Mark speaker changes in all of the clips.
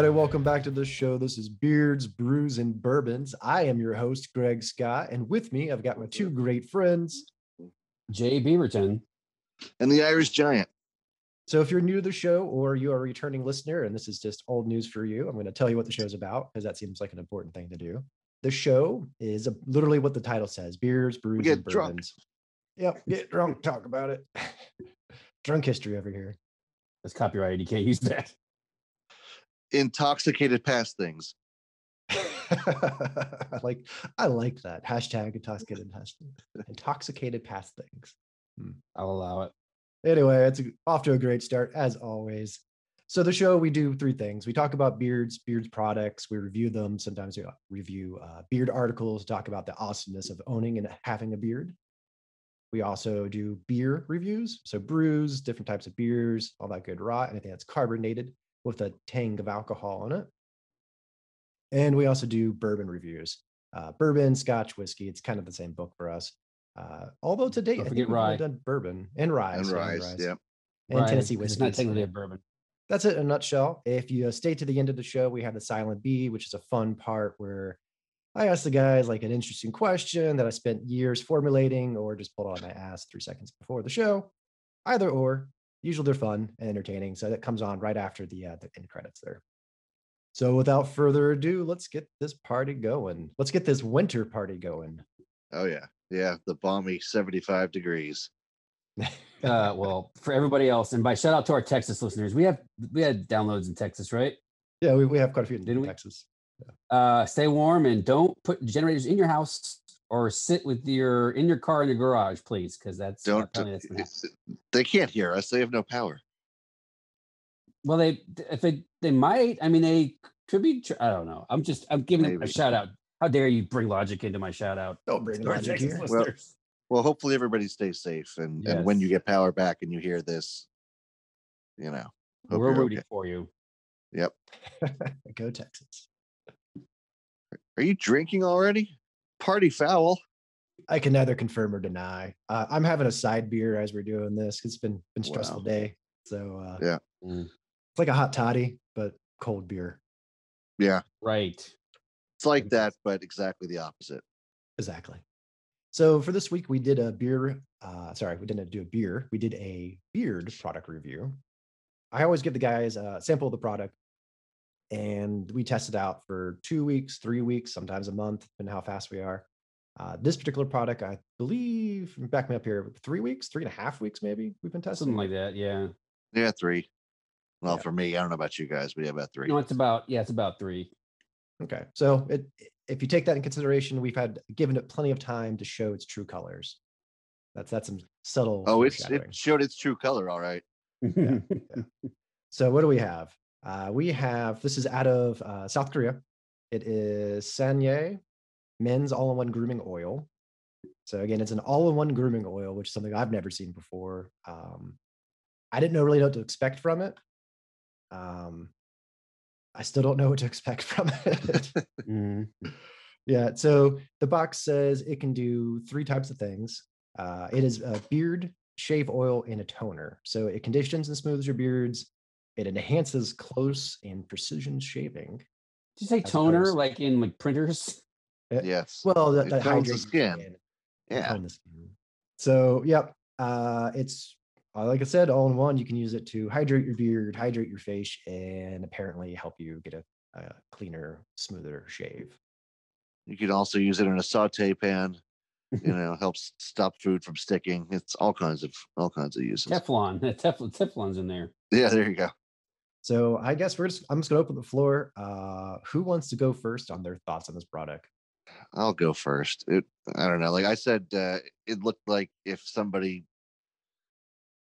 Speaker 1: everybody. Welcome back to the show. This is Beards, Brews, and Bourbons. I am your host, Greg Scott, and with me, I've got my two great friends.
Speaker 2: Jay Beaverton.
Speaker 3: and the Irish Giant.
Speaker 1: So, if you're new to the show or you are a returning listener and this is just old news for you, I'm going to tell you what the show's about because that seems like an important thing to do. The show is a, literally what the title says beers, brews,
Speaker 3: get
Speaker 1: and
Speaker 3: drunk.
Speaker 1: bourbons. Yep, get drunk, talk about it. drunk history over here.
Speaker 2: That's copyrighted. You can't use that.
Speaker 3: Intoxicated past things.
Speaker 1: I like I like that hashtag intoxicated past intoxicated past things.
Speaker 2: I'll allow it.
Speaker 1: Anyway, it's off to a great start as always. So the show we do three things. We talk about beards, beards products. We review them. Sometimes we uh, review uh, beard articles. Talk about the awesomeness of owning and having a beard. We also do beer reviews, so brews, different types of beers, all that good rot, anything that's carbonated with a tang of alcohol in it. And we also do bourbon reviews, uh, bourbon, Scotch, whiskey. It's kind of the same book for us. Uh, although to date,
Speaker 2: Don't
Speaker 1: I
Speaker 2: forget
Speaker 1: think we've only
Speaker 2: rye.
Speaker 1: done bourbon and rye,
Speaker 3: And rise. Yeah.
Speaker 1: and
Speaker 2: Right,
Speaker 1: Tennessee
Speaker 2: 'cause
Speaker 1: whiskey.
Speaker 2: It's not technically a bourbon.
Speaker 1: That's it in a nutshell. If you uh, stay to the end of the show, we have the silent B, which is a fun part where I ask the guys like an interesting question that I spent years formulating or just pulled out of my ass three seconds before the show. Either or. Usually they're fun and entertaining. So that comes on right after the, uh, the end credits there. So without further ado, let's get this party going. Let's get this winter party going.
Speaker 3: Oh yeah. Yeah. The balmy 75 degrees.
Speaker 2: Uh, well, for everybody else, and by shout out to our Texas listeners, we have we had downloads in Texas, right?
Speaker 1: Yeah, we, we have quite a few in
Speaker 2: Didn't we?
Speaker 1: Texas.
Speaker 2: Uh, stay warm and don't put generators in your house or sit with your in your car in your garage, please, because that's
Speaker 3: Don't.
Speaker 2: apparently that's been happening.
Speaker 3: it's- they can't hear us. They have no power.
Speaker 2: Well, they if they they might. I mean, they could be. tr- I don't know. I'm just I'm giving them a shout out. How dare you bring logic into my shout out?
Speaker 1: Don't bring logic here.
Speaker 3: Well. Well, hopefully everybody stays safe, and and when you get power back and you hear this, you know, hope
Speaker 2: We're
Speaker 3: you're
Speaker 2: rooting
Speaker 3: okay.
Speaker 2: for you.
Speaker 3: Yep.
Speaker 1: Go Texas.
Speaker 3: Are you drinking already? Party foul.
Speaker 1: I can neither confirm or deny. Uh, I'm having a side beer as we're doing this. It's been been a stressful
Speaker 3: Wow.
Speaker 1: day, so uh,
Speaker 3: Yeah.
Speaker 2: Mm,
Speaker 1: it's like a hot toddy but cold beer.
Speaker 3: Yeah.
Speaker 2: right.
Speaker 3: It's like that, but exactly the opposite.
Speaker 1: Exactly. So for this week, we did a beer. Uh, sorry, we didn't do a beer. We did a beard product review. I always give the guys a sample of the product, and we test it out for two weeks, three weeks, sometimes a month, depending how fast we are. Uh, this particular product, I believe, back me up here, three weeks, three and a half weeks, maybe we've been testing.
Speaker 2: Something like that. Yeah.
Speaker 3: Yeah, three. Well,
Speaker 1: Yeah.
Speaker 3: for me, I don't know about you guys, but yeah, about three.
Speaker 2: No, it's about yeah, it's about three.
Speaker 1: Okay. So it, if you take that in consideration, we've had given it plenty of time to show its true colors. That's that's some subtle.
Speaker 3: oh, it's it showed its true color. All right.
Speaker 1: So what do we have? Uh, we have this is out of uh, South Korea. It is Ssanai Men's All-in-One Grooming Oil. So again, it's an all-in-one grooming oil, which is something I've never seen before. Um, I didn't know really know what to expect from it. Um, I still don't know what to expect from it.
Speaker 2: Mhm.
Speaker 1: Yeah. So the box says it can do three types of things. Uh, it is a beard shave oil and a toner. So it conditions and smooths your beards. It enhances close and precision shaving.
Speaker 2: Did you say toner
Speaker 1: opposed-
Speaker 2: like in like printers?
Speaker 1: Uh,
Speaker 3: yes.
Speaker 1: Well, that,
Speaker 3: It
Speaker 1: that
Speaker 3: tones the
Speaker 1: hydrates your
Speaker 3: skin. yeah.
Speaker 1: tone the skin. So, yep. Uh, it's uh, like I said, all in one. You can use it to hydrate your beard, hydrate your face, and apparently help you get a, a cleaner, smoother shave.
Speaker 3: You can also use it in a saute pan. You know, helps stop food from sticking. It's all kinds of all kinds of uses.
Speaker 2: Teflon. Teflon. Teflon's in there.
Speaker 3: Yeah, there you go.
Speaker 1: So I guess we're just I'm just gonna open the floor. Uh who wants to go first on their thoughts on this product?
Speaker 3: I'll go first. It, I don't know. Like I said, uh, it looked like if somebody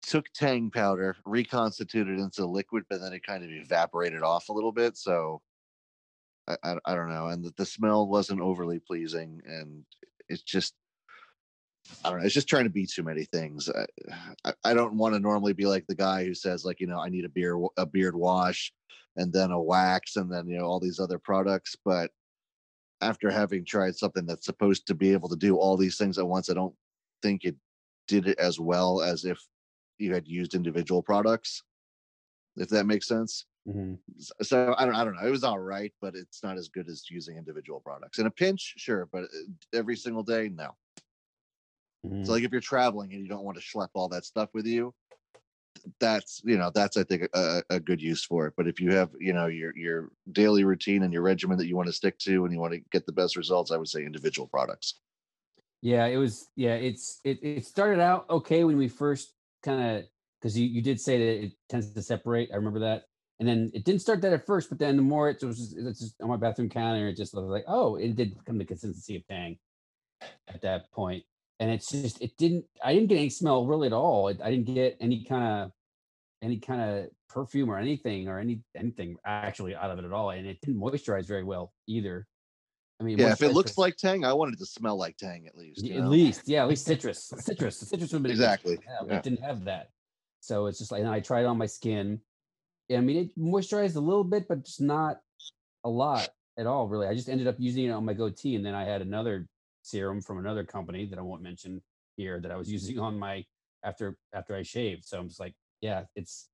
Speaker 3: took Tang powder, reconstituted it into liquid, but then it kind of evaporated off a little bit. So I, I, I don't know. And the, the smell wasn't overly pleasing, and it's just I don't know. It's just trying to be too many things. I, I, don't want to normally be like the guy who says like you know I need a beer a beard wash, and then a wax, and then you know all these other products, but after having tried something that's supposed to be able to do all these things at once, I don't think it did it as well as if you had used individual products. If that makes sense.
Speaker 2: Mhm.
Speaker 3: So I don't, I don't know. It was all right, but it's not as good as using individual products. In a pinch, sure, but uh, every single day, no.
Speaker 2: Mhm.
Speaker 3: So like if you're traveling and you don't want to schlep all that stuff with you, that's you know that's I think a, a good use for it. But if you have you know your your daily routine and your regimen that you want to stick to and you want to get the best results, I would say individual products.
Speaker 2: Yeah, it was. Yeah, it's it. It started out okay when we first kind of because you you did say that it tends to separate. I remember that, and then it didn't start that at first, but then the more it was just, it's just on my bathroom counter, it just was like, oh, it did become the consistency of Tang at that point, and it's just it didn't. I didn't get any smell really at all. I didn't get any kind of any kind of perfume or anything or any anything actually out of it at all, and it didn't moisturize very well either. I mean,
Speaker 3: Yeah, if it looks like Tang, I wanted to smell like Tang at least.
Speaker 2: At
Speaker 3: know?
Speaker 2: least, yeah, at least citrus. citrus. The citrus would have been a good
Speaker 3: Exactly,
Speaker 2: yeah,
Speaker 3: yeah.
Speaker 2: It didn't have that. So it's just like, and I tried it on my skin. I mean, it moisturized a little bit, but just not a lot at all, really. I just ended up using it on my goatee, and then I had another serum from another company that I won't mention here that I was using on my after after I shaved. So I'm just like, yeah, it's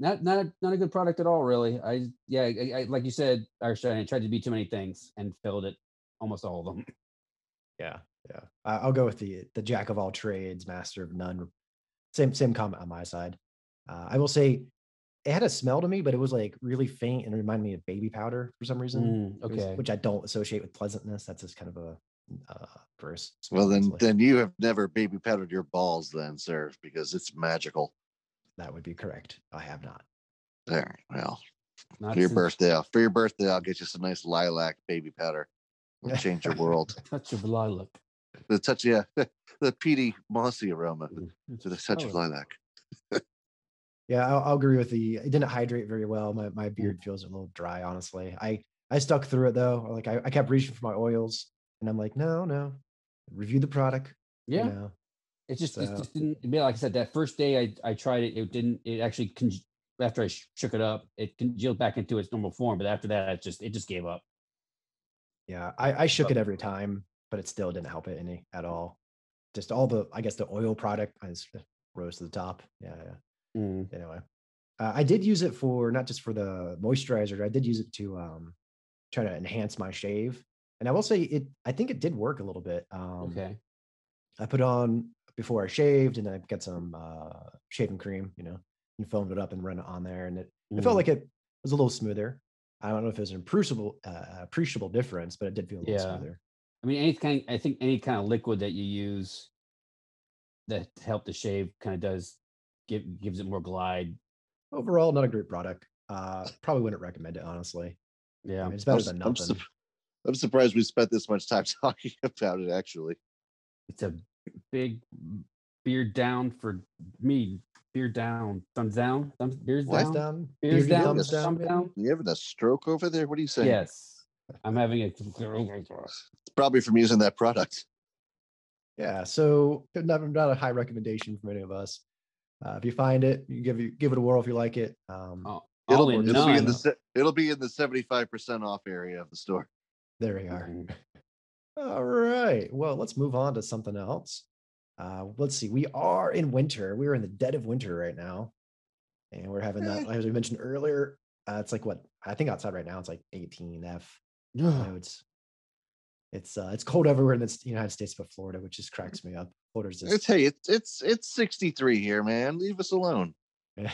Speaker 2: not not a, not a good product at all, really. I yeah, I, I, like you said, Arshad, I tried to be too many things and failed at almost all of them.
Speaker 1: Yeah, yeah. I'll go with the the jack of all trades, master of none. Same same comment on my side. Uh, I will say it had a smell to me, but it was like really faint and reminded me of baby powder for some reason.
Speaker 2: Mm,
Speaker 1: It was-
Speaker 2: okay.
Speaker 1: which I don't associate with pleasantness. That's just kind of a uh, gross.
Speaker 3: Well, then then you have never baby powdered your balls, then, sir, because it's magical.
Speaker 1: that would be correct. I have not.
Speaker 3: All right. Well,
Speaker 2: Not
Speaker 3: for your
Speaker 2: since-
Speaker 3: birthday, I'll- for your birthday, I'll get you some nice lilac baby powder. It'll change your world.
Speaker 2: touch of lilac.
Speaker 3: The touch, yeah, the peaty mossy aroma
Speaker 2: Mm,
Speaker 3: with a
Speaker 2: just
Speaker 3: touch of lilac.
Speaker 1: Yeah, I'll, I'll agree with the. It didn't hydrate very well. My
Speaker 2: Mm.
Speaker 1: my beard feels a little dry, honestly. I I stuck through it though. Like I, I kept reaching for my oils, and I'm like, no, no. Review the product.
Speaker 2: Yeah,
Speaker 1: You know?
Speaker 2: it just, it just didn't. Like I said, that first day I I tried it, it didn't. It actually con- after I shook it up, it congealed back into its normal form. But after that, it just it just gave up.
Speaker 1: Yeah, I, I shook it every time, but it still didn't help it any at all. Just all the, I guess the oil product I just rose to the top. Yeah, yeah.
Speaker 2: Mm,
Speaker 1: Anyway, uh, I did use it for not just for the moisturizer. I did use it to um try to enhance my shave, and I will say it. I think it did work a little bit. Um,
Speaker 2: okay.
Speaker 1: I put on before I shaved, and then I got some uh, shaving cream, you know, and foamed it up and run it on there, and it, it felt
Speaker 2: Mm,
Speaker 1: like it was a little smoother. I don't know if it was an appreciable uh, appreciable difference, but it did feel a little
Speaker 2: Yeah.
Speaker 1: smoother.
Speaker 2: I mean, any kind. I think any kind of liquid that you use that help the shave kind of does give gives it more glide.
Speaker 1: Overall, not a great product. Uh, probably wouldn't recommend it honestly. I
Speaker 2: Yeah.
Speaker 1: mean, it's better
Speaker 3: I'm,
Speaker 1: than
Speaker 3: I'm,
Speaker 1: nothing.
Speaker 3: Sup- I'm surprised we spent this much time talking about it. Actually,
Speaker 2: It's a big beard down for me. Beard down, thumbs down, thumbs beards
Speaker 3: What?
Speaker 1: Thumbs
Speaker 2: down.
Speaker 1: down,
Speaker 2: Beers down,
Speaker 1: thumbs down.
Speaker 2: down.
Speaker 3: you having a stroke over there? What are you saying?
Speaker 2: Yes, I'm having a.
Speaker 3: It's probably from using that product.
Speaker 1: Yeah, so not, not a high recommendation from any of us. Uh, if you find it, you give it give it a whirl if you like it. Um,
Speaker 2: Oh,
Speaker 3: It'll, it'll be in the it'll be in the 75 percent off area of the store.
Speaker 1: There we are.
Speaker 2: Mhm.
Speaker 1: All right. Well, let's move on to something else. Uh, let's see. We are in winter. We're in the dead of winter right now, and we're having that. As we mentioned earlier, uh, it's like what I think outside right now. It's like 18 F. I know it's it's uh, it's cold everywhere in the United States but Florida, which just cracks me up. Florida's
Speaker 3: It's
Speaker 1: just
Speaker 3: hey, it's it's it's 63 here, man. Leave us alone.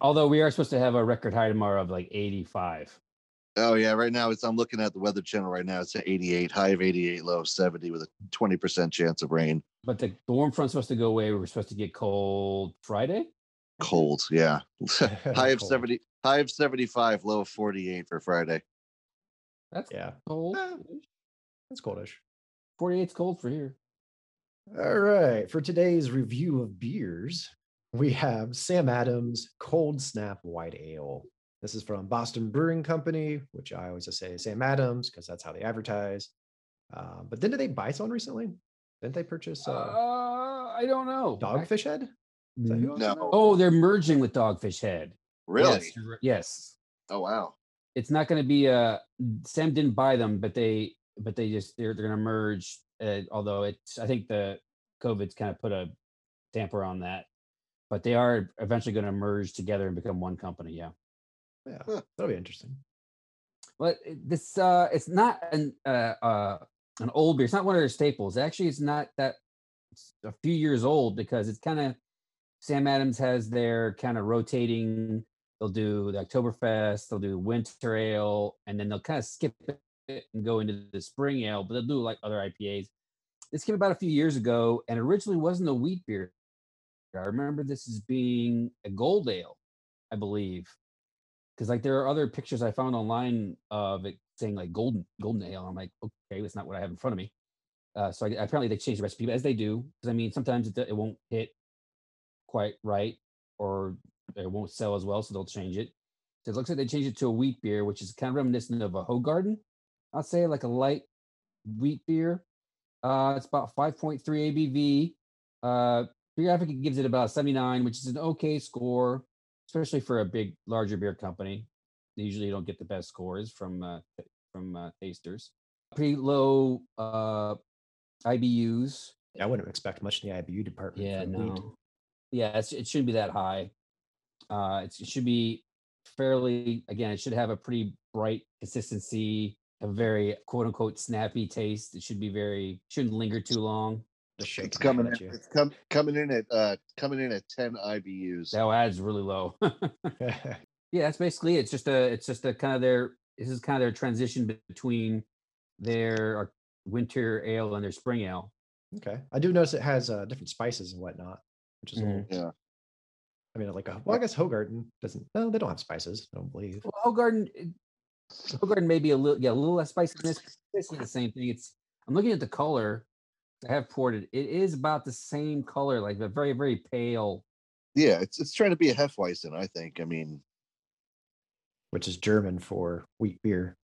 Speaker 2: Although we are supposed to have a record high tomorrow of like 85.
Speaker 3: Oh yeah, right now it's I'm looking at the weather channel right now. It's at 88, high of 88, low of 70 with a 20 percent chance of rain.
Speaker 2: But the, the warm front's supposed to go away. We're supposed to get cold Friday.
Speaker 3: Cold, yeah. high of
Speaker 1: Cold.
Speaker 3: 70, high of 75, low of 48 for Friday.
Speaker 2: That's
Speaker 1: yeah,
Speaker 2: cold.
Speaker 1: Eh. it's coldish.
Speaker 2: 48's cold for here.
Speaker 1: All right. For today's review of beers, we have Sam Adams Cold Snap White Ale. This is from Boston Brewing Company, which I always just say Sam Adams because that's how they advertise. Uh, but then didn't they buy someone recently? Didn't they purchase
Speaker 2: Uh,
Speaker 1: uh,
Speaker 2: I don't know.
Speaker 1: Dogfish Head? Is that who
Speaker 2: Mm,
Speaker 1: owns them
Speaker 3: No.
Speaker 2: Oh, they're merging with Dogfish Head.
Speaker 3: Really?
Speaker 2: Yes. yes.
Speaker 3: Oh wow.
Speaker 2: It's not going to be a Sam didn't buy them, but they but they just they're they're going to merge. Uh, although it's I think the COVID's kind of put a damper on that, but they are eventually going to merge together and become one company. Yeah.
Speaker 1: Yeah,
Speaker 3: Huh.
Speaker 1: that'll be interesting.
Speaker 2: But this uh it's not an uh uh an old beer. It's not one of their staples. Actually, it's not that it's a few years old because it's kind of Sam Adams has their kind of rotating. They'll do the Oktoberfest, they'll do winter ale, and then they'll kind of skip it and go into the spring ale, but they'll do like other IPAs. This came about a few years ago and originally wasn't a wheat beer. I remember this as being a gold ale, I believe because like there are other pictures I found online of it saying like golden golden ale. I'm like, okay, it's not what I have in front of me. Uh, so I, apparently they changed the recipe as they do. Because I mean, sometimes it, it won't hit quite right or it won't sell as well, so they'll change it. So it looks like they changed it to a wheat beer, which is kind of reminiscent of a Hoegaarden. I'll say like a light wheat beer. Uh, it's about 5.3 ABV. Uh, Beer Advocate gives it about 79, which is an okay score especially for a big larger beer company they usually don't get the best scores from uh, from uh, tasters. Pretty low uh IBUs
Speaker 1: I wouldn't expect much in the IBU department.
Speaker 2: yeah no. Yeah it's, it shouldn't be that high. Uh it's, it should be fairly again it should have a pretty bright consistency a very quote unquote snappy taste. It should be very shouldn't linger too long
Speaker 1: Just shaking
Speaker 3: It's coming.
Speaker 1: at
Speaker 3: In, it's com- coming in at uh coming in at ten IBUs.
Speaker 2: that adds really low yeah that's basically it. it's just a it's just a kind of their this is kind of their transition between their winter ale and their spring ale
Speaker 1: okay, I do notice it has uh, different spices and whatnot, which is a little.
Speaker 3: Yeah.
Speaker 1: I mean, like, a, well, I guess Hoegaarden doesn't. No, they don't have spices. I don't believe.
Speaker 2: well Hoegaarden it- Hoegaarden may be a little yeah a little less spicy than this it's basically the same thing it's I'm looking at the color I have poured it it is about the same color like a very very pale
Speaker 3: Yeah, it's it's trying to be a Hefeweizen. I think. I mean,
Speaker 1: Which is German for wheat beer.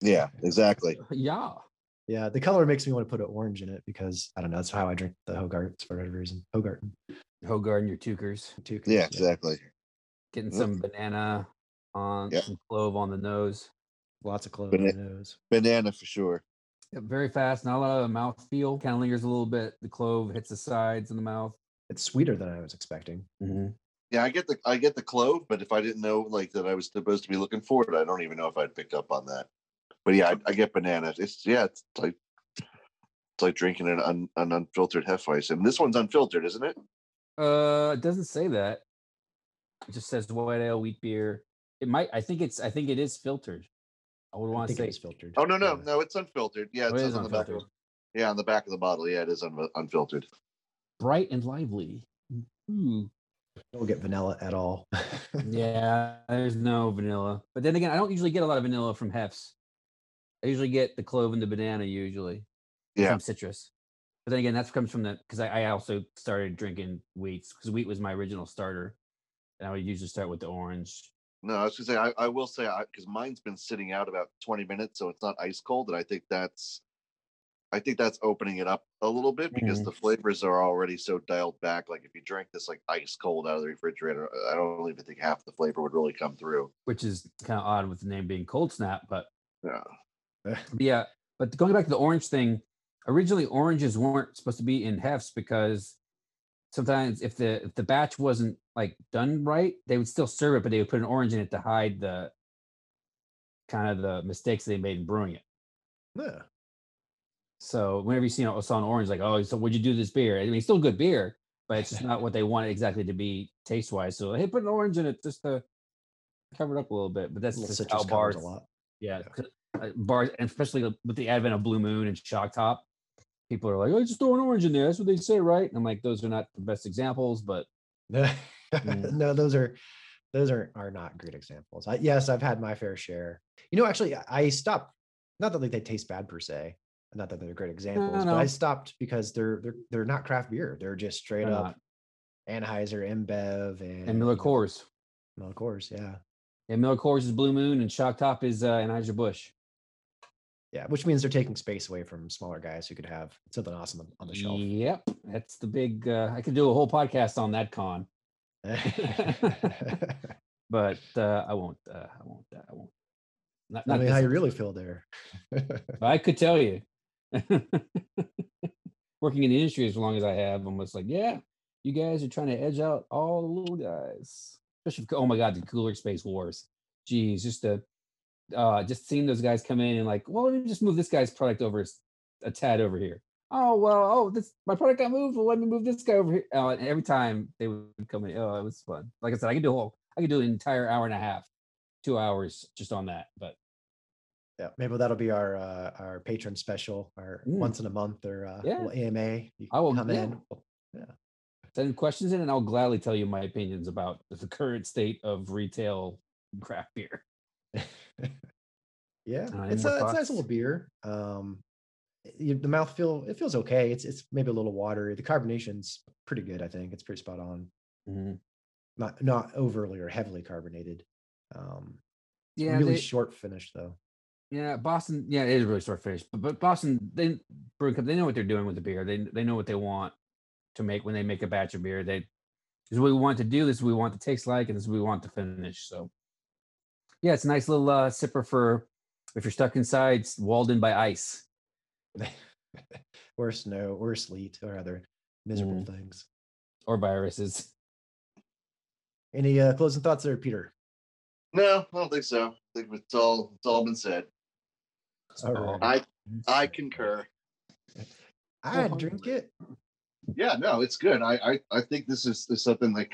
Speaker 3: yeah, exactly.
Speaker 2: yeah
Speaker 1: Yeah, the color makes me want to put an orange in it because I don't know. That's how I drink the Hoegaardens for whatever reason. Hoegaarden.
Speaker 2: Hoegaarden your tukers
Speaker 1: Two
Speaker 3: Yeah,
Speaker 1: cans,
Speaker 3: exactly.
Speaker 2: getting
Speaker 3: Yep.
Speaker 2: some banana on
Speaker 3: Yeah.
Speaker 2: some clove on the nose
Speaker 1: Lots of clove
Speaker 3: Bana-
Speaker 1: on the nose.
Speaker 3: Banana for sure.
Speaker 2: Yeah, very fast not a lot of mouth feel kind of lingers a little bit the clove hits the sides in the mouth
Speaker 1: It's sweeter than I was expecting.
Speaker 3: Yeah, I get the I get the clove, but if I didn't know like that I was supposed to be looking for it, I don't even know if I'd pick up on that. But yeah, I, I get bananas. It's yeah, it's like it's like drinking an, un, an unfiltered Hefeweizen. And this one's unfiltered, isn't it?
Speaker 2: Uh, it doesn't say that. It just says white ale, wheat beer. It might. I think it's. I think it is filtered. I would
Speaker 1: I
Speaker 2: want to
Speaker 1: think
Speaker 2: say
Speaker 1: it is filtered.
Speaker 3: Oh no, no,
Speaker 1: Yeah.
Speaker 3: no, it's unfiltered. Yeah, it
Speaker 2: Oh, it
Speaker 3: says
Speaker 2: is
Speaker 3: on the back. Of, yeah, on the back of the bottle. Yeah, it is un, unfiltered.
Speaker 2: bright and lively. Hmm. Ooh.
Speaker 1: Don't get vanilla at all.
Speaker 2: Yeah, there's no vanilla. But then again, I don't usually get a lot of vanilla from hefts. I usually get the clove and the banana usually.
Speaker 3: Yeah.
Speaker 2: Some citrus. But then again, that comes from the because I, I also started drinking wheats because wheat was my original starter. And I would usually start with the orange.
Speaker 3: No, I was gonna say I, I will say because mine's been sitting out about twenty minutes, so it's not ice cold, and I think that's, I think that's opening it up a little bit because
Speaker 2: Mhm.
Speaker 3: the flavors are already so dialed back. Like if you drink this like ice cold out of the refrigerator, I don't even think half the flavor would really come through.
Speaker 2: which is kind of odd with the name being Cold Snap. But
Speaker 3: Yeah,
Speaker 2: but yeah, but going back to the orange thing, originally oranges weren't supposed to be in hefts because sometimes if the if the batch wasn't like done right, they would still serve it, but they would put an orange in it to hide the kind of the mistakes they made in brewing it.
Speaker 1: yeah.
Speaker 2: So whenever you see you know, saw an orange, like, oh, so what'd you do this beer? I mean, it's still good beer, but it's just not what they want exactly to be taste wise. So hey, put an orange in it just to cover it up a little bit. But that's
Speaker 1: Little
Speaker 2: just how bars
Speaker 1: a lot.
Speaker 2: yeah,
Speaker 1: Yeah.
Speaker 2: uh, bars, and especially with the advent of Blue Moon and Shock Top, people are like, "Oh, just throw an orange in there." That's what they say, right? And I'm like, those are not the best examples, but Mm.
Speaker 1: no, those are those are are not great examples. I, yes, I've had my fair share. You know, actually, I- stopped. Not that like, they taste bad per se, not that they're great examples, but I stopped because they're they're they're not craft beer. They're just straight
Speaker 2: They're
Speaker 1: up Anheuser, InBev, and,
Speaker 2: and Miller
Speaker 1: you know,
Speaker 2: Coors,
Speaker 1: Miller Coors, yeah,
Speaker 2: and Miller Coors is Blue Moon, and Shock Top is uh, Anheuser Busch.
Speaker 1: Yeah. Which means they're taking space away from smaller guys who could have something awesome on- on the shelf.
Speaker 2: Yep, that's the big. Uh, I could do a whole podcast on that con, but uh, I won't. Uh, I won't. Uh, I won't. Not,
Speaker 1: I mean, how you really feel there.
Speaker 2: I could tell you. Working in the industry as long as I have, I'm just like, yeah, you guys are trying to edge out all the little guys. Especially, if- oh my God, the cooler space wars. geez, just a uh just seeing those guys come in and like, well, let me just move this guy's product over a tad over here. Oh well, oh this my product got moved. Well, let me move this guy over here. Oh, and every time they would come in, oh, it was fun. Like I said, I could do a whole, I could do an entire hour and a half, two hours just on that. But
Speaker 1: Yeah, maybe that'll be our uh, our Patreon special, our
Speaker 2: Mm.
Speaker 1: once in a month or uh,
Speaker 2: Yeah.
Speaker 1: AMA. You
Speaker 2: I will-
Speaker 1: come
Speaker 2: yeah.
Speaker 1: in. Yeah.
Speaker 2: Send questions in, and I'll gladly tell you my opinions about the current state of retail craft beer.
Speaker 1: Yeah,
Speaker 2: Uh,
Speaker 1: it's a, it's a nice little beer. Um, you, the mouth feel it feels okay. It's it's maybe a little watery. The carbonation's pretty good. I think it's pretty spot on.
Speaker 2: Mhm.
Speaker 1: Not not overly or heavily carbonated. Um,
Speaker 2: Yeah,
Speaker 1: really
Speaker 2: they-
Speaker 1: short finish though.
Speaker 2: Yeah, Boston. Yeah, it is really short finish. But, but Boston, they brew cup. They know what they're doing with the beer. They they know what they want to make when they make a batch of beer. They this is what we want to do. This is what we want to taste like, and this is what we want to finish. So, yeah, it's a nice little uh, sipper for if you're stuck inside, s- walled in by ice.
Speaker 1: or snow or sleet or other miserable
Speaker 2: Mm.
Speaker 1: things.
Speaker 2: or viruses.
Speaker 1: Any uh, closing thoughts there, Peter?
Speaker 3: No, I don't think so. I think it's all it's all been said.
Speaker 1: All right.
Speaker 3: I I concur.
Speaker 1: I drink it.
Speaker 3: Yeah, no, it's good. I I, I think this is, is something like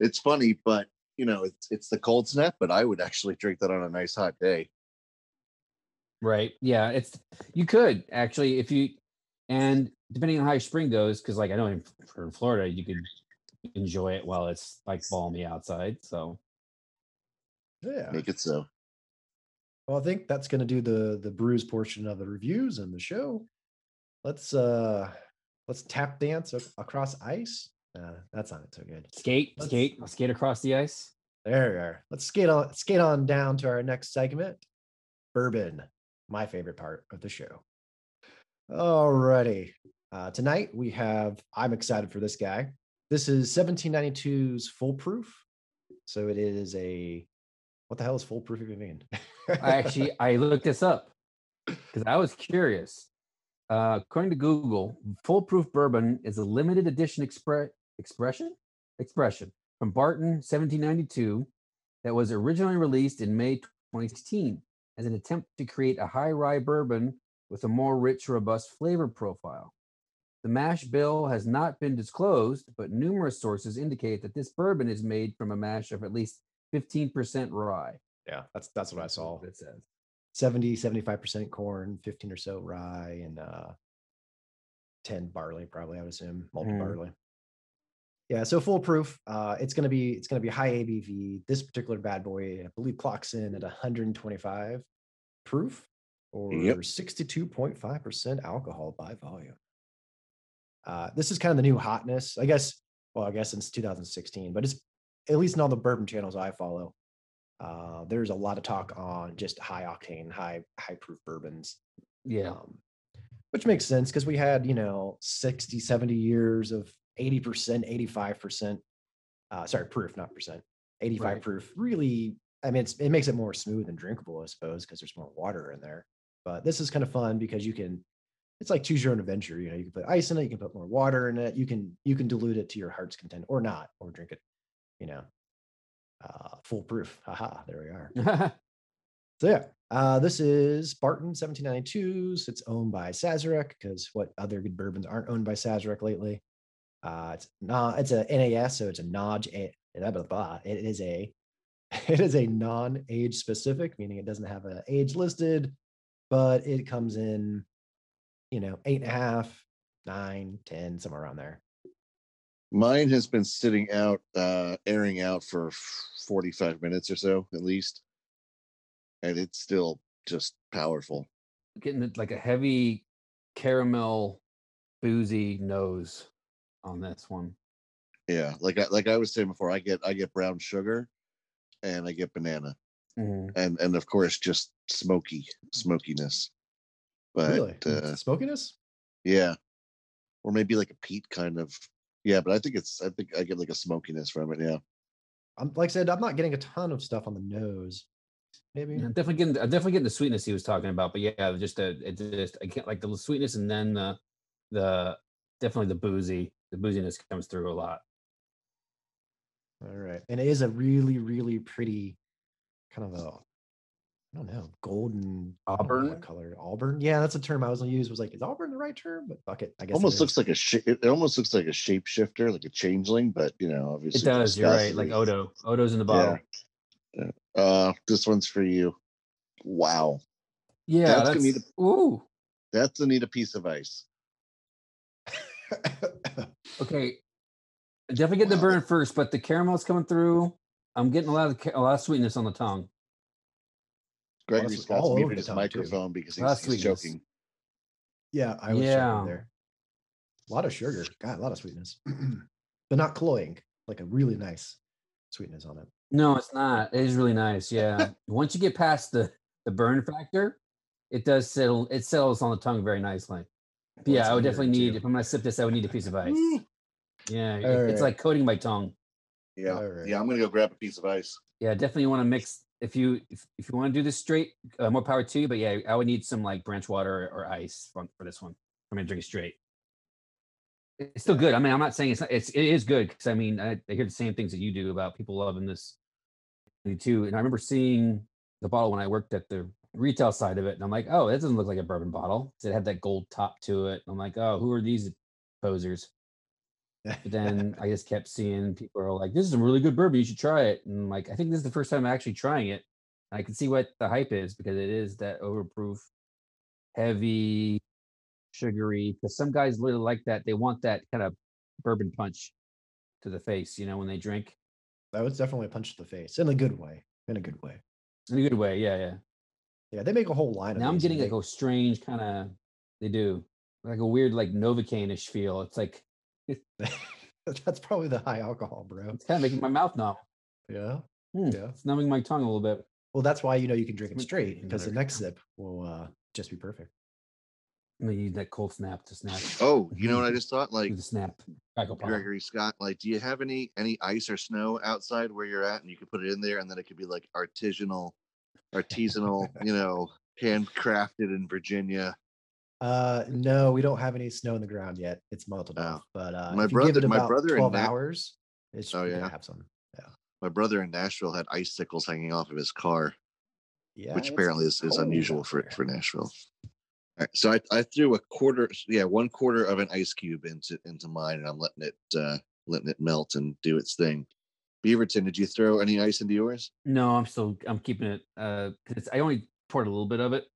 Speaker 3: it's funny, but you know, it's it's the cold snap, but I would actually drink that on a nice hot day.
Speaker 2: Right. Yeah. It's you could actually if you and depending on how your spring goes, because like I know in, for in Florida you could enjoy it while it's like balmy outside. So
Speaker 1: Yeah.
Speaker 3: Make it so.
Speaker 1: Well, I think that's going to do the the brews portion of the reviews and the show. Let's uh let's tap dance across ice. Uh, that's not so good.
Speaker 2: skate,
Speaker 1: Let's-
Speaker 2: skate, I'll skate across the ice.
Speaker 1: There we are. Let's skate on skate on down to our next segment. Bourbon, my favorite part of the show. Alrighty. Uh, tonight we have. I'm excited for this guy. This is 1792's Full Proof. So it is a. What the hell is foolproof even mean?
Speaker 2: I actually I looked this up because I was curious. Uh, according to Google, Full Proof Bourbon is a limited edition expre- expression expression from Barton 1792 that was originally released in May 2016 as an attempt to create a high rye bourbon with a more rich, robust flavor profile. The mash bill has not been disclosed, but numerous sources indicate that this bourbon is made from a mash of at least 15% rye.
Speaker 1: yeah, that's that's what I saw.
Speaker 2: It says.
Speaker 1: 70 75% corn 15 or so rye and uh 10 barley probably i would assume multi
Speaker 2: Mm.
Speaker 1: barley yeah so foolproof uh it's going to be it's going to be high abv this particular bad boy i believe clocks in at 125 proof or
Speaker 3: Yep.
Speaker 1: 62.5% alcohol by volume uh this is kind of the new hotness i guess well i guess since 2016 but it's at least in all the bourbon channels i follow uh, there's a lot of talk on just high octane, high high proof bourbons,
Speaker 2: Yeah.
Speaker 1: um, which makes sense because we had you know 60, 70 years of 80%, 85%, uh, sorry, proof, not percent, 85
Speaker 2: Right.
Speaker 1: proof. Really, I mean, it's, it makes it more smooth and drinkable, I suppose, because there's more water in there. But this is kind of fun because you can, it's like choose your own adventure. You know, you can put ice in it, you can put more water in it, you can you can dilute it to your heart's content or not, or drink it, you know, uh, foolproof. Haha, there we are. So yeah, uh, this is Barton 1792s. It's owned by Sazerac because what other good bourbons aren't owned by Sazerac lately? Uh, it's not. It's a NAS, so it's a NOJ. A- blah, blah, blah. It is a. It is a non-age specific, meaning it doesn't have an age listed, but it comes in, you know, eight and a half, nine, ten, somewhere around there.
Speaker 3: Mine has been sitting out, uh, airing out for 45 minutes or so at least. And it's still just powerful.
Speaker 2: getting it like a heavy caramel boozy nose on this one.
Speaker 3: Yeah. Like I like I was saying before, I get I get brown sugar and I get banana. And and of course just smoky smokiness. But
Speaker 1: really,
Speaker 3: uh,
Speaker 1: smokiness.
Speaker 3: yeah. Or maybe like a peat kind of yeah, but I think it's I think I get like a smokiness from it, yeah.
Speaker 1: I'm like I said, I'm not getting a ton of stuff on the nose. Maybe
Speaker 2: Yeah, definitely getting I'm definitely getting the sweetness he was talking about, but yeah, just a it just I can't like the sweetness and then the the definitely the boozy the booziness comes through a lot.
Speaker 1: All right. And it is a really, really pretty kind of a I don't know, golden
Speaker 2: Auburn?
Speaker 1: color. Auburn. Yeah, that's a term I was gonna use. Was like, is Auburn the right term? But fuck it. I guess it
Speaker 3: almost
Speaker 1: is.
Speaker 3: looks like a sh- it almost looks like a shapeshifter, like a changeling, but you know, obviously.
Speaker 2: It does. You're right. Like. Odo. Odo's in the bottle.
Speaker 3: Yeah. Uh, this one's for you. Wow,
Speaker 2: Yeah,
Speaker 3: That's
Speaker 2: that's,
Speaker 3: gonna need a,
Speaker 2: ooh.
Speaker 3: that's a neat a piece of ice.
Speaker 2: Okay, definitely get the burn first, but the caramel's coming through. I'm getting a lot of ca- a lot of sweetness on the tongue.
Speaker 3: Gregory
Speaker 1: it's
Speaker 3: Scott's
Speaker 1: all
Speaker 3: muted his
Speaker 1: tongue, too.
Speaker 3: microphone because he's, he's
Speaker 2: sweetness.
Speaker 3: joking.
Speaker 1: yeah, I was
Speaker 2: Yeah.
Speaker 1: yeah. there. A lot of sugar. God, a lot of sweetness. but not cloying. Like a really nice sweetness on it.
Speaker 2: No, it's not. It is really nice. Yeah. Once you get past the the burn factor, it does settle. It settles on the tongue very nicely. But
Speaker 1: Well,
Speaker 2: yeah, I would definitely need.
Speaker 1: too.
Speaker 2: If I'm gonna sip this, I would need a piece of ice. Yeah, it-
Speaker 1: All
Speaker 2: it's like coating my tongue.
Speaker 3: Yeah,
Speaker 1: All right.
Speaker 3: yeah. I'm gonna go grab a piece of ice.
Speaker 2: Yeah, definitely want to mix. If you if, if you want to do this straight, uh, more power to you. But yeah, I would need some like branch water or, ice for, for this one. I'm gonna drink it straight. It's still good. I mean, I'm not saying it's not. It's it is good because I mean I, I hear the same things that you do about people loving this too. And I remember seeing the bottle when I worked at the retail side of it, and I'm like, oh, that doesn't look like a bourbon bottle. It had that gold top to it. I'm like, oh, who are these posers? But then I just kept seeing people are like, "This is a really good bourbon. You should try it." And like, I think this is the first time I'm actually trying it. I can see what the hype is because it is that overproof, heavy, sugary. Because some guys really like that. They want that kind of bourbon punch to the face. You know, when they drink
Speaker 1: that was definitely a punch to the face in a good way. In a good way.
Speaker 2: in a good way. Yeah, yeah.
Speaker 1: Yeah, they make a whole line of
Speaker 2: Now I'm getting like a strange kind of. They do like a weird like Novocaine-ish feel. It's like
Speaker 1: that's probably the high alcohol, bro.
Speaker 2: it's kind of making my mouth numb.
Speaker 1: Yeah.
Speaker 2: Hmm,
Speaker 1: Yeah.
Speaker 2: It's numbing my tongue a little bit.
Speaker 1: Well, that's why you know you can drink it
Speaker 2: Mm,
Speaker 1: straight because the next sip will uh, just be perfect.
Speaker 2: I'm gonna use that cold snap to snap.
Speaker 3: Oh, you know what I just thought? Like
Speaker 2: the snap.
Speaker 3: Gregory Scott, like, do you have any any ice or snow outside where you're at, and you could put it in there, and then it could be like artisanal, artisanal, you know, handcrafted in Virginia.
Speaker 1: Uh, no, we don't have any snow in the ground yet. It's melted
Speaker 3: Oh.
Speaker 1: off, but uh,
Speaker 3: My
Speaker 1: if you give
Speaker 3: brother- my brother in
Speaker 1: twelve
Speaker 3: Na-
Speaker 1: hours, it's
Speaker 3: Oh,
Speaker 1: yeah,
Speaker 3: yeah?
Speaker 1: have some.
Speaker 3: Yeah, My brother in Nashville had icicles hanging off of his car,
Speaker 1: Yeah,
Speaker 3: which apparently is, is unusual for for Nashville. All right, so I, I threw a quarter, yeah, one quarter of an ice cube into into mine, and I'm letting it uh letting it melt and do its thing. Beaverton, did you throw any ice into yours?
Speaker 2: No, I'm still I'm keeping it uh it's I only poured a little bit of it,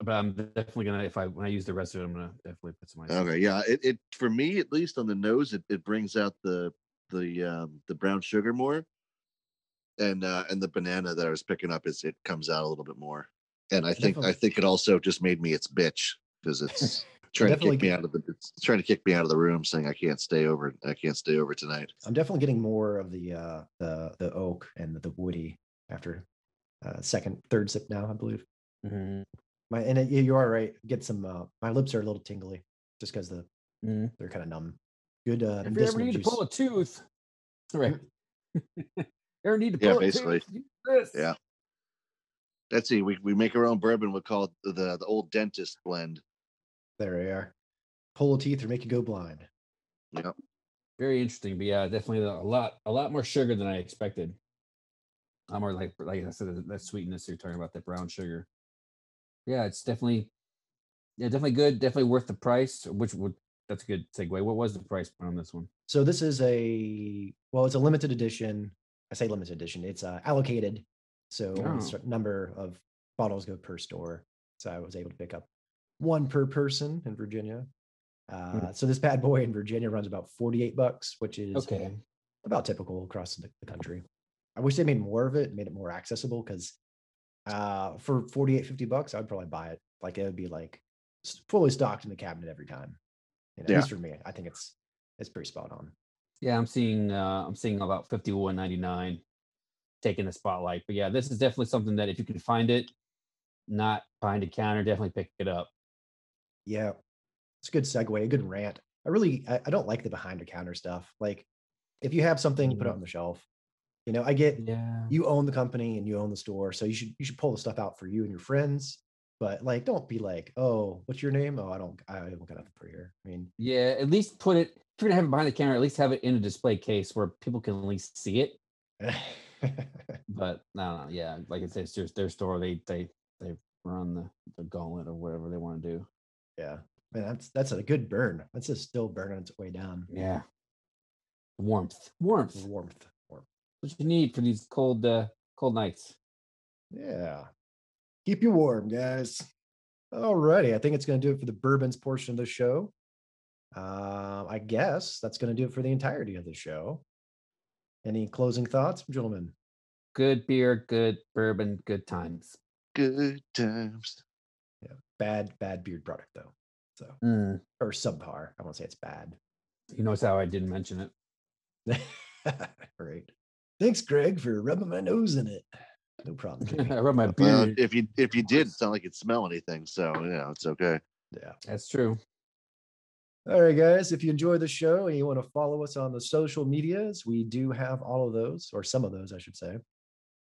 Speaker 2: but I'm definitely gonna if I when I use the rest of it, I'm gonna definitely put some ice. in.
Speaker 3: Okay, yeah. It, it for me at least on the nose, it, it brings out the the um the brown sugar more, and uh and the banana that I was picking up is it comes out a little bit more. And I think I think it also just made me its bitch because it's trying to
Speaker 1: Definitely
Speaker 3: kick me out of the trying to kick me out of the room, saying I can't stay over. I can't stay over tonight.
Speaker 1: I'm definitely getting more of the uh, the the oak and the, the woody after uh, second, third sip now, I believe.
Speaker 2: Mhm.
Speaker 1: My and it, you are right. Get some. Uh, my lips are a little tingly just because the
Speaker 2: Mhm.
Speaker 1: they're kind of numb. Good. Uh,
Speaker 2: If you ever
Speaker 1: medicinal
Speaker 2: need to pull a tooth, right? ever need to
Speaker 3: Yeah,
Speaker 2: pull a
Speaker 3: basically.
Speaker 2: tooth? use this.
Speaker 3: Yeah. Let's see. We we make our own bourbon. We call it the the old dentist blend.
Speaker 1: There we are. Pull a teeth or make you go blind.
Speaker 3: Yeah.
Speaker 2: Very interesting, but yeah, definitely a lot a lot more sugar than I expected. I'm more like like I said that sweetness you're talking about that brown sugar. Yeah, it's definitely yeah definitely good. Definitely worth the price. Which would that's a good segue. What was the price point on this one?
Speaker 1: So this is a well, it's a limited edition. I say limited edition. It's uh, allocated, so only a
Speaker 2: Oh.
Speaker 1: number of bottles go per store. So I was able to pick up one per person in Virginia. Uh, So this bad boy in Virginia runs about forty-eight bucks, which is
Speaker 2: Okay.
Speaker 1: about typical across the, the country. I wish they made more of it, made it more accessible because uh, for 48, 50 bucks, I would probably buy it. Like it would be like fully stocked in the cabinet every time. You know,
Speaker 3: Yeah.
Speaker 1: At least for me, I think it's it's pretty spot on.
Speaker 2: Yeah, I'm seeing uh I'm seeing about 51.99 taking the spotlight. But yeah, this is definitely something that if you can find it, not behind a counter, definitely pick it up.
Speaker 1: Yeah, it's a good segue, a good rant. I really, I, I don't like the behind the counter stuff. Like, if you have something, put it
Speaker 2: Mm.
Speaker 1: on the shelf. You know, I get
Speaker 2: Yeah.
Speaker 1: you own the company and you own the store, so you should you should pull the stuff out for you and your friends. But like, don't be like, oh, what's your name? Oh, I don't, I don't got nothing for here. I mean,
Speaker 2: Yeah, at least put it if you're gonna have it behind the counter, at least have it in a display case where people can at least see it. but I don't. Yeah, like I said, it's just their store. They they they run the the gauntlet or whatever they want to do.
Speaker 1: Yeah, man, that's that's a good burn. That's just still burning its way down.
Speaker 2: Yeah, warmth, warmth.
Speaker 1: Warmth, warmth.
Speaker 2: What you need for these cold uh cold nights.
Speaker 1: Yeah. Keep you warm, guys. Alrighty. I think it's going to do it for the bourbons portion of the show. Uh, I guess that's going to do it for the entirety of the show. Any closing thoughts, gentlemen?
Speaker 2: Good beer, good bourbon, good times.
Speaker 3: Good times.
Speaker 1: Yeah. Bad, bad beard product, though. So,
Speaker 2: Mm,
Speaker 1: or subpar. I won't say it's bad.
Speaker 2: you notice how I didn't mention it.
Speaker 1: Great. Thanks, Greg, for rubbing my nose in it. No problem.
Speaker 2: I rub my
Speaker 3: Well,
Speaker 2: beard.
Speaker 3: if you if you did, it's not like it smell anything, so you know it's okay.
Speaker 1: yeah.
Speaker 2: That's true.
Speaker 1: All right, guys. If you enjoy the show and you want to follow us on the social medias, we do have all of those, or some of those, I should say.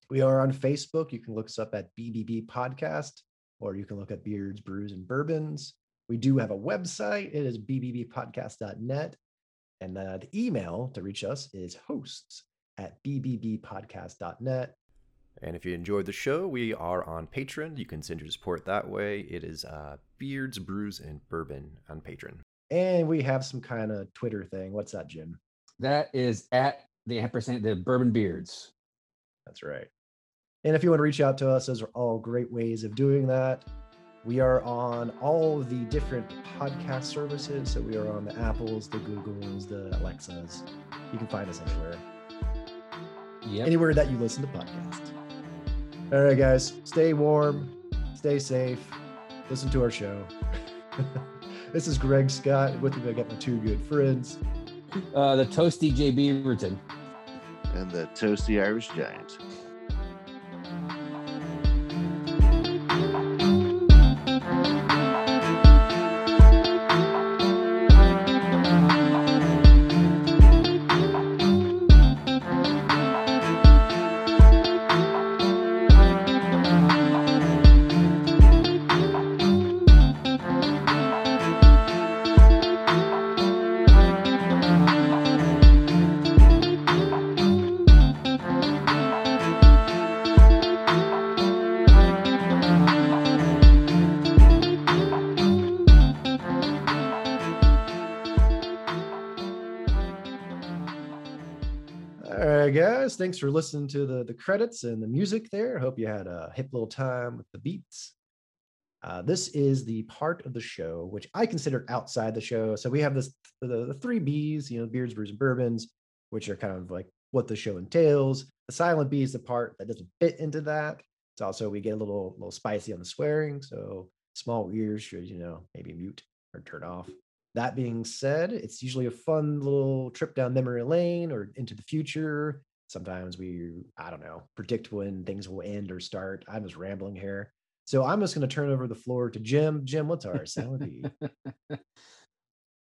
Speaker 1: We are on Facebook. You can look us up at BBB Podcast, or you can look at Beards, Brews, and Bourbons. We do have a website. It is bbbpodcast.net. And uh, the email to reach us is hosts at bbbpodcast.net.
Speaker 4: And if you enjoyed the show, we are on Patreon. You can send your support that way. It is uh, Beards, Brews, and Bourbon on Patreon.
Speaker 1: And we have some kind of Twitter thing. What's that, Jim?
Speaker 2: That is at the ampersand the bourbon beards.
Speaker 1: That's right. And if you want to reach out to us, those are all great ways of doing that. We are on all the different podcast services. So we are on the Apples, the Googles, the Alexas. You can find us anywhere,
Speaker 2: Yep.
Speaker 1: anywhere that you listen to podcasts. All right, guys, stay warm, stay safe, listen to our show. this is Greg Scott. With me, I got my two good friends.
Speaker 2: Uh, the toasty J. Beaverton.
Speaker 3: And the toasty Irish giant.
Speaker 1: Thanks for listening to the, the credits and the music there. I hope you had a hip little time with the beats. Uh, this is the part of the show which I consider outside the show. So we have this the, the three B's, you know, beards, brews, and bourbons, which are kind of like what the show entails. The silent B is the part that doesn't fit into that. It's also we get a little little spicy on the swearing. So small ears should, you know, maybe mute or turn off. That being said, it's usually a fun little trip down memory lane or into the future. Sometimes we, I don't know, predict when things will end or start. I'm just rambling here. So I'm just going to turn over the floor to Jim. Jim, what's our B?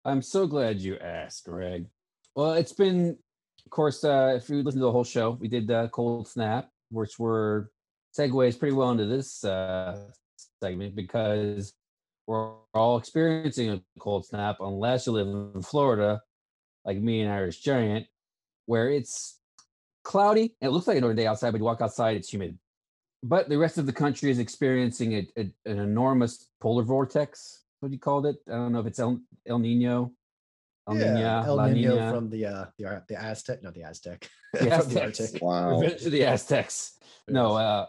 Speaker 2: I'm so glad you asked, Greg. Well, it's been, of course, uh, if you listen to the whole show, we did uh, Cold Snap, which were segues pretty well into this uh, segment because we're all experiencing a cold snap unless you live in Florida, like me and Irish Giant, where it's cloudy and it looks like a northern day outside, but you walk outside, it's humid. But the rest of the country is experiencing a, a- an enormous polar vortex. What do you call it? I don't know if it's El, El Nino. El Nina,
Speaker 1: El
Speaker 2: La
Speaker 1: Nino
Speaker 2: Nina.
Speaker 1: from the uh the the Aztec, not the Aztec,
Speaker 2: The
Speaker 1: from the
Speaker 2: Aztecs.
Speaker 1: Arctic.
Speaker 3: Wow.
Speaker 2: Revenge of the Aztecs. No, uh,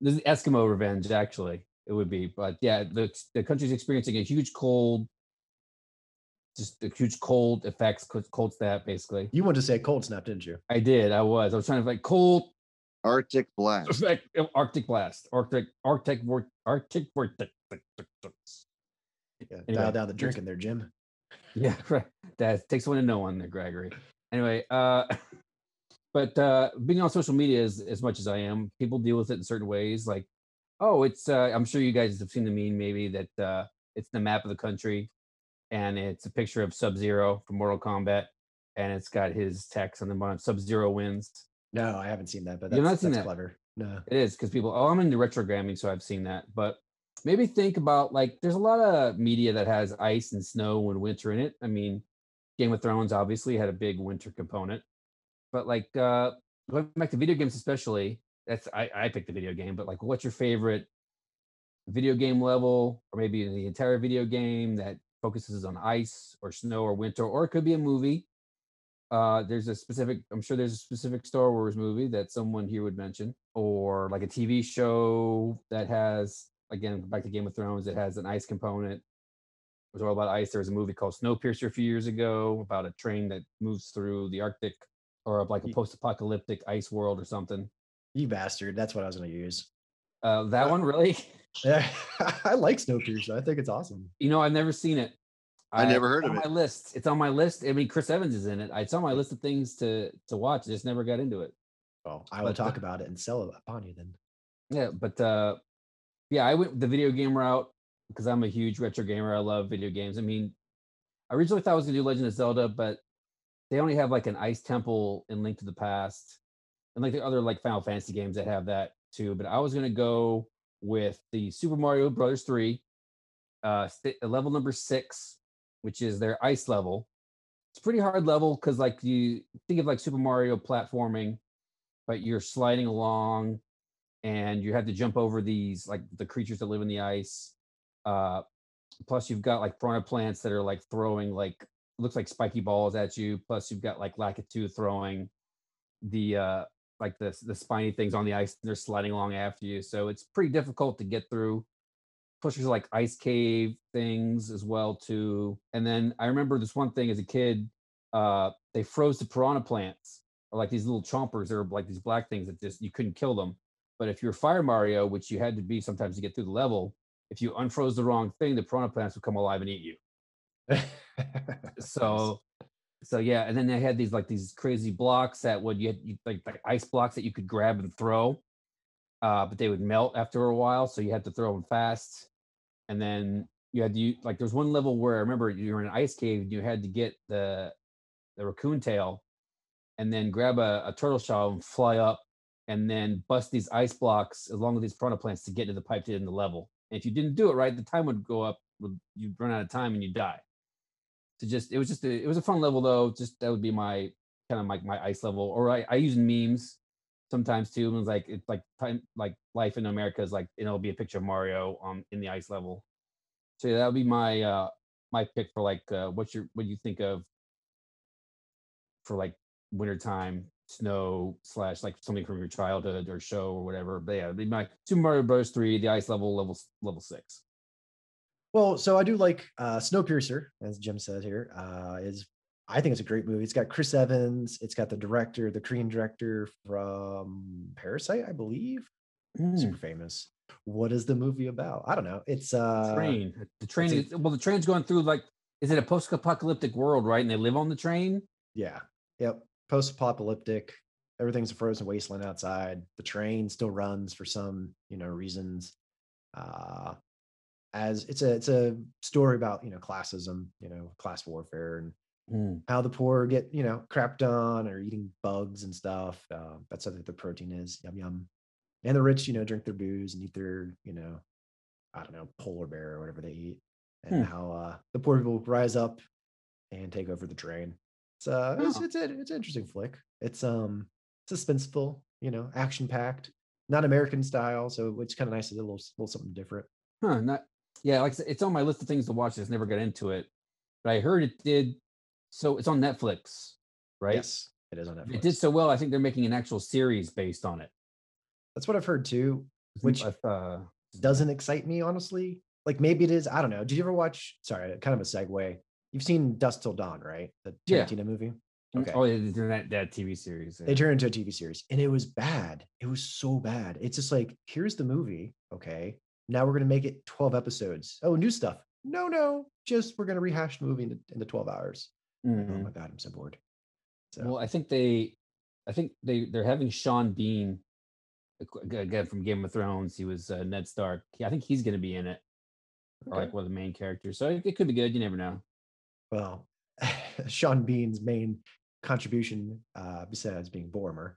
Speaker 2: this is Eskimo revenge, actually. It would be, but yeah, the the country's experiencing a huge cold, just a huge cold effects, co- cold snap, basically.
Speaker 1: You wanted to say cold snap, didn't you?
Speaker 2: I did. I was. I was trying to like cold
Speaker 3: Arctic blast.
Speaker 2: effect, Arctic blast, Arctic, Arctic, vor- Arctic vortex.
Speaker 1: Yeah,
Speaker 2: Anyway,
Speaker 1: dial down the
Speaker 2: drink
Speaker 1: in there, Jim.
Speaker 2: Yeah, right. That takes one to know one there, Gregory. Anyway, uh, but uh, being on social media is as much as I am, people deal with it in certain ways. Like, oh, it's, uh, I'm sure you guys have seen the meme maybe that uh, it's the map of the country and it's a picture of Sub Zero from Mortal Kombat and it's got his text on the bottom Sub Zero wins.
Speaker 1: No, I haven't seen that, but that's,
Speaker 2: not seen that?
Speaker 1: clever. No.
Speaker 2: It is because people, oh, I'm into retrogramming, so I've seen that. But maybe think about like, there's a lot of media that has ice and snow and winter in it. I mean, Game of Thrones obviously had a big winter component, but like, uh, going back to video games, especially. That's I, I picked the video game, but like, what's your favorite video game level, or maybe the entire video game that focuses on ice or snow or winter, or it could be a movie. Uh, there's a specific, I'm sure there's a specific Star Wars movie that someone here would mention, or like a TV show that has, again, back to Game of Thrones, it has an ice component. It was all about ice. There was a movie called Snowpiercer a few years ago about a train that moves through the Arctic or like a post apocalyptic ice world or something.
Speaker 1: You bastard. That's what I was going to use.
Speaker 2: Uh, that one really?
Speaker 1: Yeah, I like Snowpiercer. I think it's awesome.
Speaker 2: You know, I've never seen it.
Speaker 3: I never heard
Speaker 2: it's
Speaker 3: of
Speaker 2: on
Speaker 3: it.
Speaker 2: My list. It's on my list. I mean, Chris Evans is in it. It's on my list of things to to watch. I just never got into it.
Speaker 1: Well, I will
Speaker 2: But,
Speaker 1: talk about it and sell it upon you then.
Speaker 2: Yeah, but uh yeah, I went the video game route because I'm a huge retro gamer. I love video games. I mean, I originally thought I was gonna do Legend of Zelda, but they only have like an ice temple in Link to the Past, and like the other like Final Fantasy games that have that too. But I was gonna go with the Super Mario Brothers 3, uh st- level number six, which is their ice level. It's pretty hard level because like you think of like Super Mario platforming, but you're sliding along and you have to jump over these like the creatures that live in the ice. Uh, plus, you've got like piranha plants that are like throwing like looks like spiky balls at you. Plus, you've got like Lakitu throwing the uh like the the spiny things on the ice. and They're sliding along after you, so it's pretty difficult to get through. Plus, there's like ice cave things as well too. And then I remember this one thing as a kid. Uh, they froze the piranha plants, or like these little chompers. They're like these black things that just you couldn't kill them. But if you're Fire Mario, which you had to be sometimes to get through the level, if you unfroze the wrong thing, the piranha plants would come alive and eat you. So, so yeah, and then they had these like these crazy blocks that would you had you, like like ice blocks that you could grab and throw, uh, but they would melt after a while, so you had to throw them fast. And then you had to like there's one level where I remember you were in an ice cave and you had to get the the raccoon tail, and then grab a, a turtle shell and fly up, and then bust these ice blocks along with these piranha plants to get to the pipe to end the level. And if you didn't do it right, the time would go up. You'd run out of time and you die to just it was just a, it was a fun level though just that would be my kind of like my ice level or i, I use memes sometimes too and it's like it's like time like life in america is like know it'll be a picture of mario um in the ice level. So yeah, that would be my uh my pick for like uh what's your what do you think of for like wintertime snow slash like something from your childhood or show or whatever but yeah it'd be my super mario bros. 3 the ice level level level six
Speaker 1: Well, so I do like uh, Snowpiercer, as Jim said here. Uh, is I think it's a great movie. It's got Chris Evans. It's got the director, the Korean director from Parasite, I believe.
Speaker 2: Hmm.
Speaker 1: Super famous. What is the movie about? I don't know. It's uh,
Speaker 2: train. The train is well, the train's going through like is it a post-apocalyptic world, right? And they live on the train.
Speaker 1: Yeah. Yep. Post-apocalyptic. Everything's a frozen wasteland outside. The train still runs for some, you know, reasons. Uh as it's a it's a story about, you know, classism, you know, class warfare and
Speaker 2: Hmm.
Speaker 1: how the poor get, you know, crapped on or eating bugs and stuff. Uh, that's what the protein is. Yum yum. And the rich, you know, drink their booze and eat their, you know, I don't know, polar bear or whatever they eat. And
Speaker 2: Hmm.
Speaker 1: how uh, the poor people rise up and take over the train. It's uh, it's
Speaker 2: Oh.
Speaker 1: it's, a, it's an interesting flick. It's um suspenseful, you know, action packed, not American style, so it's kind of nice to do a little, little something different.
Speaker 2: Huh, not yeah, like I said, it's on my list of things to watch. Just never got into it, but I heard it did. So it's on Netflix, right?
Speaker 1: Yes, it is on Netflix.
Speaker 2: It did so well. I think they're making an actual series based on it.
Speaker 1: That's what I've heard too. Which
Speaker 2: If, uh,
Speaker 1: doesn't excite me honestly. Like maybe it is. I don't know. Did you ever watch? Sorry, kind of a segue. You've seen Dusk Till Dawn, right? The
Speaker 2: Yeah.
Speaker 1: Tarantino movie. Okay.
Speaker 2: oh, yeah, that that TV series.
Speaker 1: They turned into a TV series, and it was bad. It was so bad. It's just like here's the movie. Okay, now we're gonna make it twelve episodes. Oh, new stuff. No, no, just we're gonna rehash the movie into, into twelve hours. Oh
Speaker 2: Mhm.
Speaker 1: my god, I'm so bored. So
Speaker 2: Well, I think they, I think they they're having Sean Bean, again from Game of Thrones. He was uh, Ned Stark. I think he's going to be in it, or like one of the main characters. So it, it could be good. You never know.
Speaker 1: well, Sean Bean's main contribution, uh, besides being Boromir,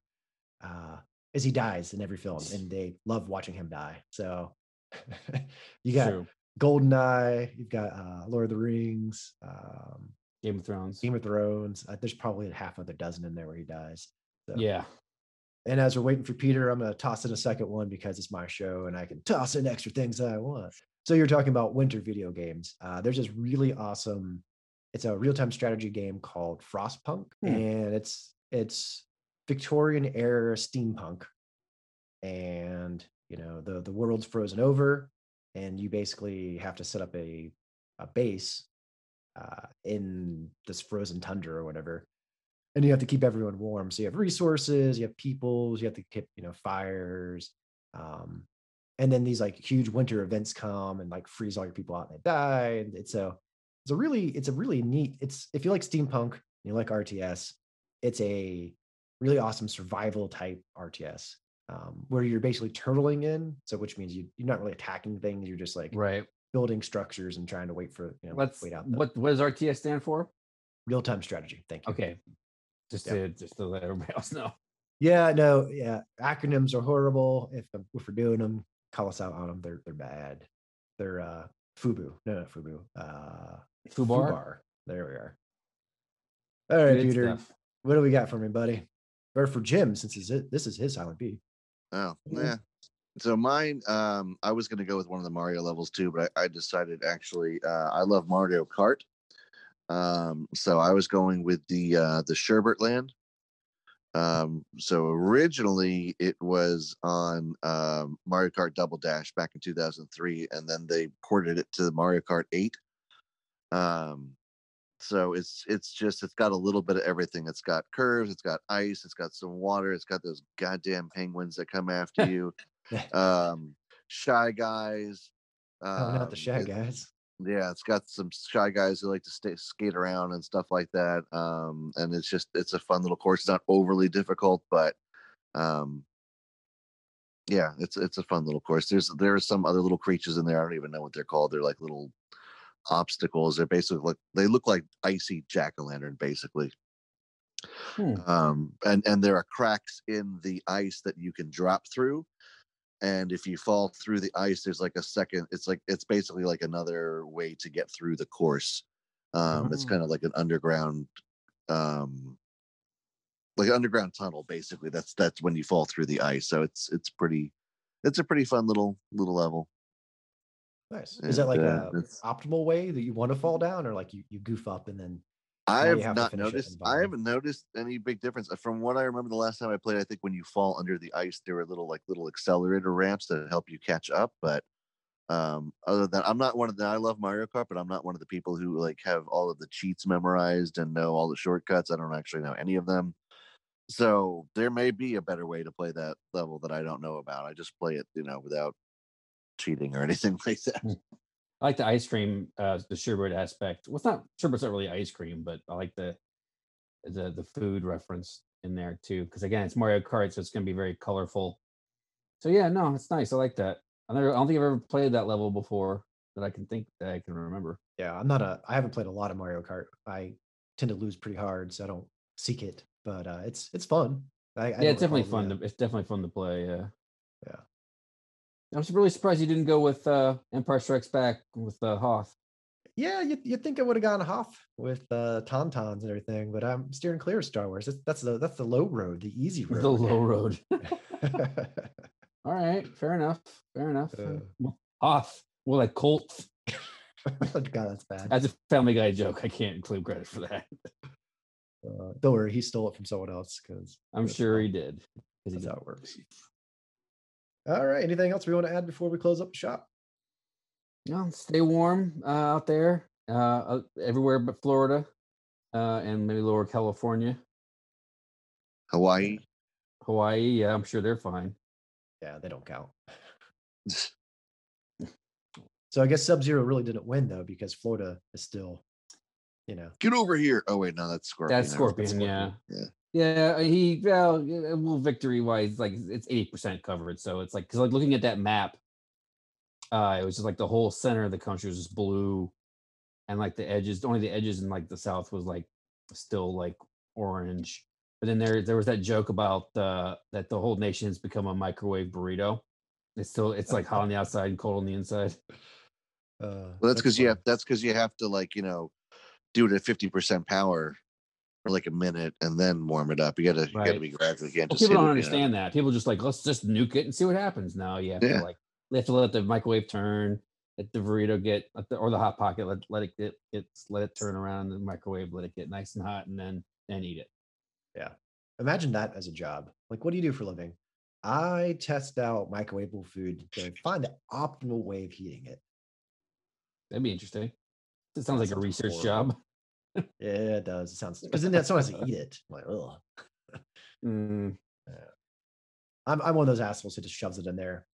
Speaker 1: uh, is he dies in every film, and they love watching him die. So you got
Speaker 2: True.
Speaker 1: Goldeneye, you've got uh, Lord of the Rings, um,
Speaker 2: Game of Thrones.
Speaker 1: Game of Thrones. Uh, there's probably a half other dozen in there where he dies. So,
Speaker 2: Yeah.
Speaker 1: And as we're waiting for Peter, I'm going to toss in a second one because it's my show and I can toss in extra things that I want. So you're talking about winter video games. Uh, there's this really awesome. It's a real-time strategy game called Frostpunk,
Speaker 2: Hmm.
Speaker 1: and it's it's Victorian era steampunk, and you know the the world's frozen over, and you basically have to set up a a base uh, in this frozen tundra or whatever, and you have to keep everyone warm. So you have resources, you have peoples, you have to keep you know fires, um, and then these like huge winter events come and like freeze all your people out and they die. And it's a it's a really it's a really neat. It's if you like steampunk, and you like RTS, it's a really awesome survival type RTS um, where you're basically turtling in. So which means you you're not really attacking things. You're just like
Speaker 2: Right.
Speaker 1: building structures and trying to wait for you know
Speaker 2: Let's.
Speaker 1: wait out the
Speaker 2: What what does RTS stand for?
Speaker 1: real time strategy. Thank you.
Speaker 2: Okay. Just
Speaker 1: Yeah.
Speaker 2: to just to let everybody else know.
Speaker 1: Yeah, no, yeah. Acronyms are horrible. If um, if we're doing them, call us out on them. They're they're bad. They're uh FUBU. No, not FUBU. Uh
Speaker 2: Fubar.
Speaker 1: There we are. All right,
Speaker 2: Good
Speaker 1: Peter.
Speaker 2: stuff.
Speaker 1: What do we got for me, buddy? Or for Jim, since this is, this is his Silent B.
Speaker 3: Oh, yeah. So mine, um, I was gonna go with one of the Mario levels too, but I, I decided actually, uh, I love Mario Kart. Um, so I was going with the uh, the Sherbet Land. Um, so originally it was on um, Mario Kart Double Dash back in 2003, and then they ported it to Mario Kart 8. Um, so it's it's just it's got a little bit of everything. It's got curves, it's got ice, it's got some water, it's got those goddamn penguins that come after you. um, shy guys.
Speaker 1: oh, not the
Speaker 3: um,
Speaker 1: shy
Speaker 3: it-
Speaker 1: guys.
Speaker 3: yeah, it's got some shy guys who like to stay skate around and stuff like that. Um, and it's just it's a fun little course. It's not overly difficult, but um, yeah, it's it's a fun little course. There's there are some other little creatures in there. I don't even know what they're called. They're like little obstacles. They're basically like they look like icy jack o' lantern, basically.
Speaker 2: Hmm.
Speaker 3: Um, and and there are cracks in the ice that you can drop through. And if you fall through the ice, there's like a second. It's like it's basically like another way to get through the course. Um, It's
Speaker 2: Oh.
Speaker 3: kind of like an underground, um, like an underground tunnel. Basically, that's that's when you fall through the ice. So it's it's pretty, it's a pretty fun little little level.
Speaker 1: Nice. Is that like
Speaker 3: uh,
Speaker 1: a optimal way that you want to fall down, or like you, you goof up and then
Speaker 3: I have
Speaker 1: have
Speaker 3: not noticed. I haven't noticed any big difference Uh, from what I remember the last time I played. I think when you fall under the ice, there were little like little accelerator ramps that help you catch up. But um, other than that, I'm not one of the. I love Mario Kart, but I'm not one of the people who like have all of the cheats memorized and know all the shortcuts. I don't actually know any of them. So there may be a better way to play that level that I don't know about. I just play it, you know, without cheating or anything like that.
Speaker 2: I like the ice cream, uh, the sherbet aspect. Well, it's not sherbet's not really ice cream, but I like the the the food reference in there too. Because again, it's Mario Kart, so it's going to be very colorful. So yeah, no, it's nice. I like that. I never, I don't think I've ever played that level before that I can think that I can remember.
Speaker 1: yeah, I'm not a. I haven't played a lot of Mario Kart. I tend to lose pretty hard, so I don't seek it. But uh, it's it's fun. I, I
Speaker 2: yeah, it's definitely fun. To, it's definitely fun to play. Yeah.
Speaker 1: Yeah.
Speaker 2: I'm really surprised you didn't go with uh, Empire Strikes Back with uh, Hoth.
Speaker 1: Yeah, you you think I would have gone Hoth with uh, tauntauns and everything, but I'm steering clear of Star Wars. That's, that's the that's the low road, the easy road.
Speaker 2: The low road. All right, fair enough. Fair enough.
Speaker 1: Uh.
Speaker 2: Well, Hoth, more like Colt.
Speaker 1: God, that's bad.
Speaker 2: That's a Family Guy joke. I can't claim credit for that.
Speaker 1: Uh, don't worry, he stole it from someone else because
Speaker 2: I'm sure he did. he
Speaker 1: that's
Speaker 2: did.
Speaker 1: how it works. All right. Anything else we want to add before we close up the shop?
Speaker 2: No, stay warm uh, out there, uh, uh, everywhere but Florida, uh, and maybe lower California,
Speaker 3: Hawaii.
Speaker 2: Hawaii. Yeah, I'm sure they're fine.
Speaker 1: Yeah, they don't count. So I guess Sub Zero really didn't win though because Florida is still, you know,
Speaker 3: Get over here. Oh wait, no, that's Scorpion.
Speaker 2: That's
Speaker 3: I was-
Speaker 2: Scorpion, yeah.
Speaker 3: Yeah.
Speaker 2: Yeah, he well, well, victory wise, like it's eighty percent covered. So it's like because like looking at that map, uh, it was just like the whole center of the country was just blue, and like the edges, only the edges in like the south was like still like orange. But then there there was that joke about uh, that the whole nation has become a microwave burrito. It's still it's like hot on the outside and cold on the inside.
Speaker 1: uh,
Speaker 3: Well, that's because you have that's because you have to like you know do it at fifty percent power for like a minute and then warm it up. You gotta you gotta be gradual. You can't
Speaker 2: Well,
Speaker 3: just
Speaker 2: people don't
Speaker 3: it, you know.
Speaker 2: understand that. People just like let's just nuke it and see what happens. No, you have
Speaker 3: Yeah.
Speaker 2: to like they have to let the microwave turn, let the burrito get let the, or the hot pocket let let it get get let it turn around in the microwave, let it get nice and hot, and then then eat it. Yeah.
Speaker 1: Imagine that as a job. Like, what do you do for a living? I test out microwavable food to find the optimal way of heating it.
Speaker 2: That'd be interesting. It sounds like a research
Speaker 1: horrible.
Speaker 2: job.
Speaker 1: Yeah, it does. It sounds because then that's someone has to eat it. I'm like, ugh.
Speaker 2: Mm,
Speaker 1: I'm I'm one of those assholes who just shoves it in there.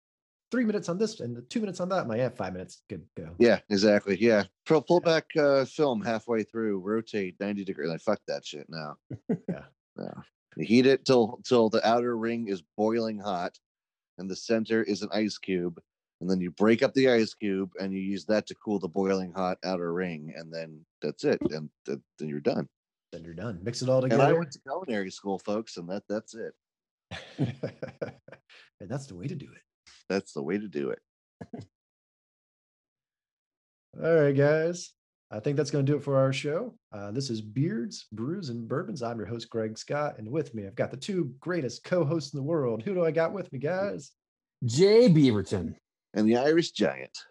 Speaker 1: Three minutes on this and two minutes on that. I'm like, yeah, five minutes, good go.
Speaker 3: Yeah, exactly. Yeah. Pull, pull back uh, film halfway through, rotate 90 degrees. Like, fuck that shit now.
Speaker 1: Yeah.
Speaker 3: Yeah. You heat it till till the outer ring is boiling hot and the center is an ice cube. And then you break up the ice cube and you use that to cool the boiling hot outer ring. And then that's it. And th- then you're done.
Speaker 1: Then you're done. Mix it all
Speaker 3: And I went to culinary school, folks, and that that's it.
Speaker 1: and that's the way to do it.
Speaker 3: That's the way to do it.
Speaker 1: All right, guys. I think that's going to do it for our show. Uh, this is Beards, Brews, and Bourbons. I'm your host, Greg Scott. And with me, I've got the two greatest co hosts in the world. Who do I got with me, guys?
Speaker 2: Jay Beaverton.
Speaker 3: And the Irish Giant.